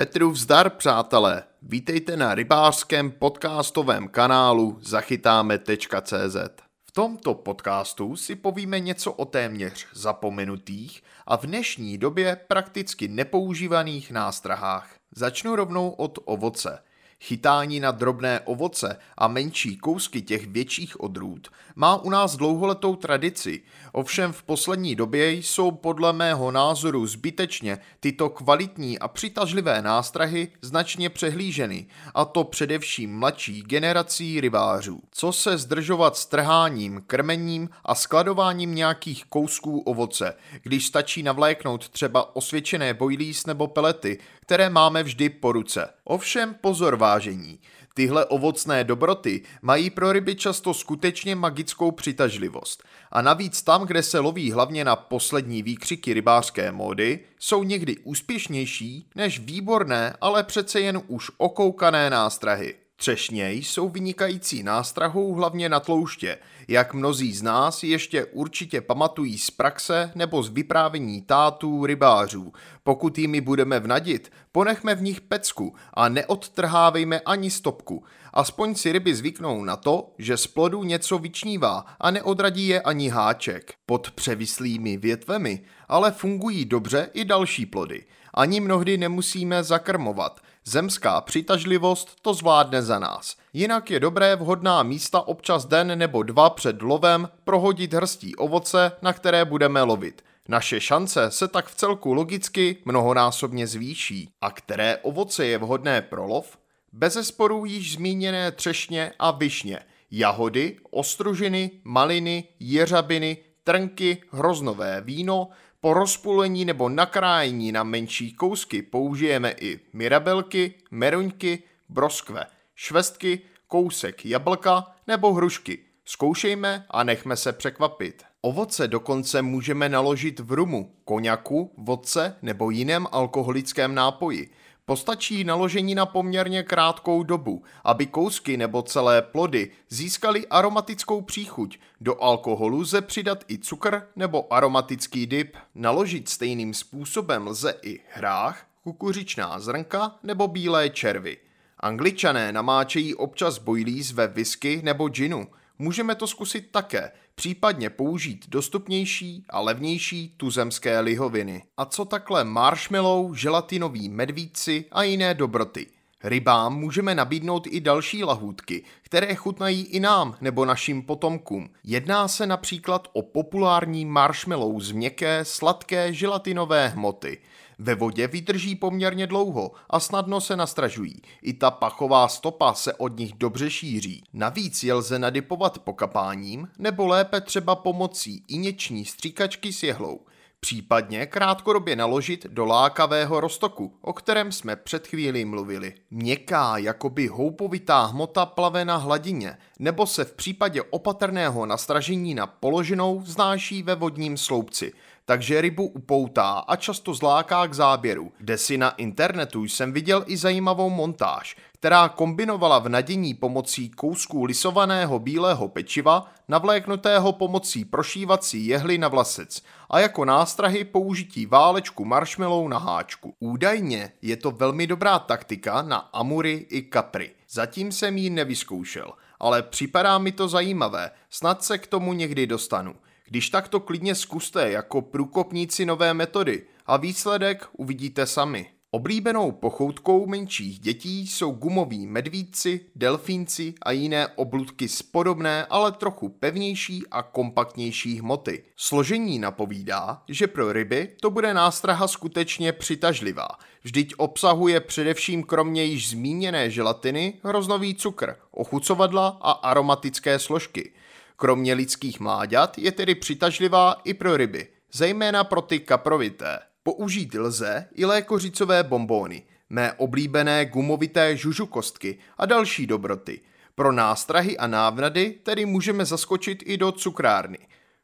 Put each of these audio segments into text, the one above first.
Petru vzdar, přátelé. Vítejte na rybářském podcastovém kanálu zachytáme.cz. V tomto podcastu si povíme něco o téměř zapomenutých a v dnešní době prakticky nepoužívaných nástrahách. Začnu rovnou od ovoce – Chytání na drobné ovoce a menší kousky těch větších odrůd má u nás dlouholetou tradici, ovšem v poslední době jsou podle mého názoru zbytečně tyto kvalitní a přitažlivé nástrahy značně přehlíženy, a to především mladší generací rybářů. Co se zdržovat s trháním, krmením a skladováním nějakých kousků ovoce, když stačí navléknout třeba osvědčené bojlís nebo pelety, které máme vždy po ruce. Ovšem pozor vážení, tyhle ovocné dobroty mají pro ryby často skutečně magickou přitažlivost. A navíc tam, kde se loví hlavně na poslední výkřiky rybářské módy, jsou někdy úspěšnější než výborné, ale přece jen už okoukané nástrahy. Třešně jsou vynikající nástrahou hlavně na tlouště, jak mnozí z nás ještě určitě pamatují z praxe nebo z vyprávění tátů rybářů. Pokud jimi budeme vnadit, ponechme v nich pecku a neodtrhávejme ani stopku. Aspoň si ryby zvyknou na to, že z plodu něco vyčnívá a neodradí je ani háček. Pod převislými větvemi ale fungují dobře i další plody. Ani mnohdy nemusíme zakrmovat – Zemská přitažlivost to zvládne za nás. Jinak je dobré vhodná místa občas den nebo dva před lovem prohodit hrstí ovoce, na které budeme lovit. Naše šance se tak v celku logicky mnohonásobně zvýší. A které ovoce je vhodné pro lov? Bezesporu již zmíněné třešně a višně, jahody, ostružiny, maliny, jeřabiny, trnky, hroznové víno, po rozpůlení nebo nakrájení na menší kousky použijeme i mirabelky, meruňky, broskve, švestky, kousek jablka nebo hrušky. Zkoušejme a nechme se překvapit. Ovoce dokonce můžeme naložit v rumu, koněku, vodce nebo jiném alkoholickém nápoji. Postačí naložení na poměrně krátkou dobu, aby kousky nebo celé plody získaly aromatickou příchuť. Do alkoholu lze přidat i cukr nebo aromatický dip. Naložit stejným způsobem lze i hrách, kukuřičná zrnka nebo bílé červy. Angličané namáčejí občas bojlíz ve whisky nebo džinu. Můžeme to zkusit také, případně použít dostupnější a levnější tuzemské lihoviny. A co takhle marshmallow, želatinový medvídci a jiné dobroty? Rybám můžeme nabídnout i další lahůdky, které chutnají i nám nebo našim potomkům. Jedná se například o populární marshmallow z měkké, sladké želatinové hmoty. Ve vodě vydrží poměrně dlouho a snadno se nastražují. I ta pachová stopa se od nich dobře šíří. Navíc je lze nadypovat pokapáním nebo lépe třeba pomocí inječní stříkačky s jehlou případně krátkodobě naložit do lákavého roztoku, o kterém jsme před chvílí mluvili. Měkká, jakoby houpovitá hmota plave na hladině, nebo se v případě opatrného nastražení na položenou vznáší ve vodním sloupci – takže rybu upoutá a často zláká k záběru. Kde si na internetu jsem viděl i zajímavou montáž, která kombinovala v nadění pomocí kousků lisovaného bílého pečiva, navléknutého pomocí prošívací jehly na vlasec a jako nástrahy použití válečku marshmallow na háčku. Údajně je to velmi dobrá taktika na amury i kapry. Zatím jsem ji nevyzkoušel, ale připadá mi to zajímavé, snad se k tomu někdy dostanu. Když tak to klidně zkuste jako průkopníci nové metody a výsledek uvidíte sami. Oblíbenou pochoutkou menších dětí jsou gumoví medvídci, delfínci a jiné obludky z podobné, ale trochu pevnější a kompaktnější hmoty. Složení napovídá, že pro ryby to bude nástraha skutečně přitažlivá. Vždyť obsahuje především kromě již zmíněné želatiny hroznový cukr, ochucovadla a aromatické složky. Kromě lidských mláďat je tedy přitažlivá i pro ryby, zejména pro ty kaprovité. Použít lze i lékořicové bombóny, mé oblíbené gumovité žužukostky a další dobroty. Pro nástrahy a návnady tedy můžeme zaskočit i do cukrárny.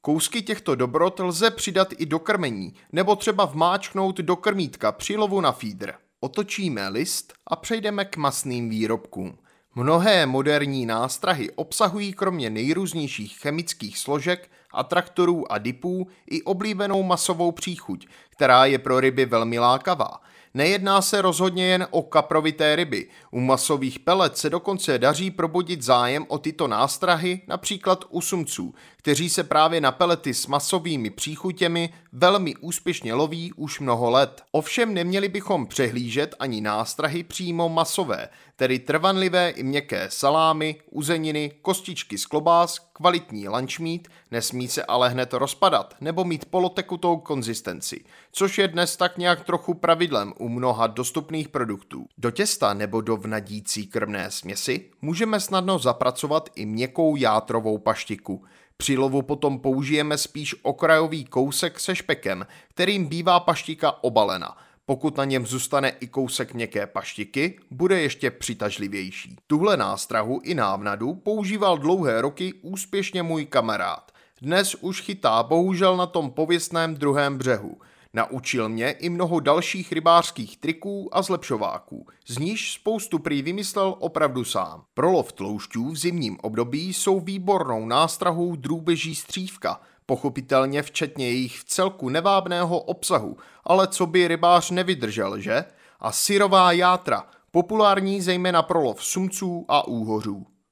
Kousky těchto dobrot lze přidat i do krmení, nebo třeba vmáčknout do krmítka při lovu na fídr. Otočíme list a přejdeme k masným výrobkům. Mnohé moderní nástrahy obsahují kromě nejrůznějších chemických složek atraktorů a dipů i oblíbenou masovou příchuť, která je pro ryby velmi lákavá. Nejedná se rozhodně jen o kaprovité ryby. U masových pelet se dokonce daří probudit zájem o tyto nástrahy, například u sumců, kteří se právě na pelety s masovými příchutěmi velmi úspěšně loví už mnoho let. Ovšem neměli bychom přehlížet ani nástrahy přímo masové, tedy trvanlivé i měkké salámy, uzeniny, kostičky z klobás, kvalitní lunch meat, nesmí se ale hned rozpadat nebo mít polotekutou konzistenci, což je dnes tak nějak trochu pravidlem u mnoha dostupných produktů. Do těsta nebo do vnadící krmné směsi můžeme snadno zapracovat i měkkou játrovou paštiku. Při lovu potom použijeme spíš okrajový kousek se špekem, kterým bývá paštika obalena. Pokud na něm zůstane i kousek měkké paštiky, bude ještě přitažlivější. Tuhle nástrahu i návnadu používal dlouhé roky úspěšně můj kamarád. Dnes už chytá bohužel na tom pověstném druhém břehu. Naučil mě i mnoho dalších rybářských triků a zlepšováků, z níž spoustu prý vymyslel opravdu sám. Pro lov tloušťů v zimním období jsou výbornou nástrahou drůbeží střívka, pochopitelně včetně jejich v celku nevábného obsahu, ale co by rybář nevydržel, že? A syrová játra, populární zejména pro lov sumců a úhořů.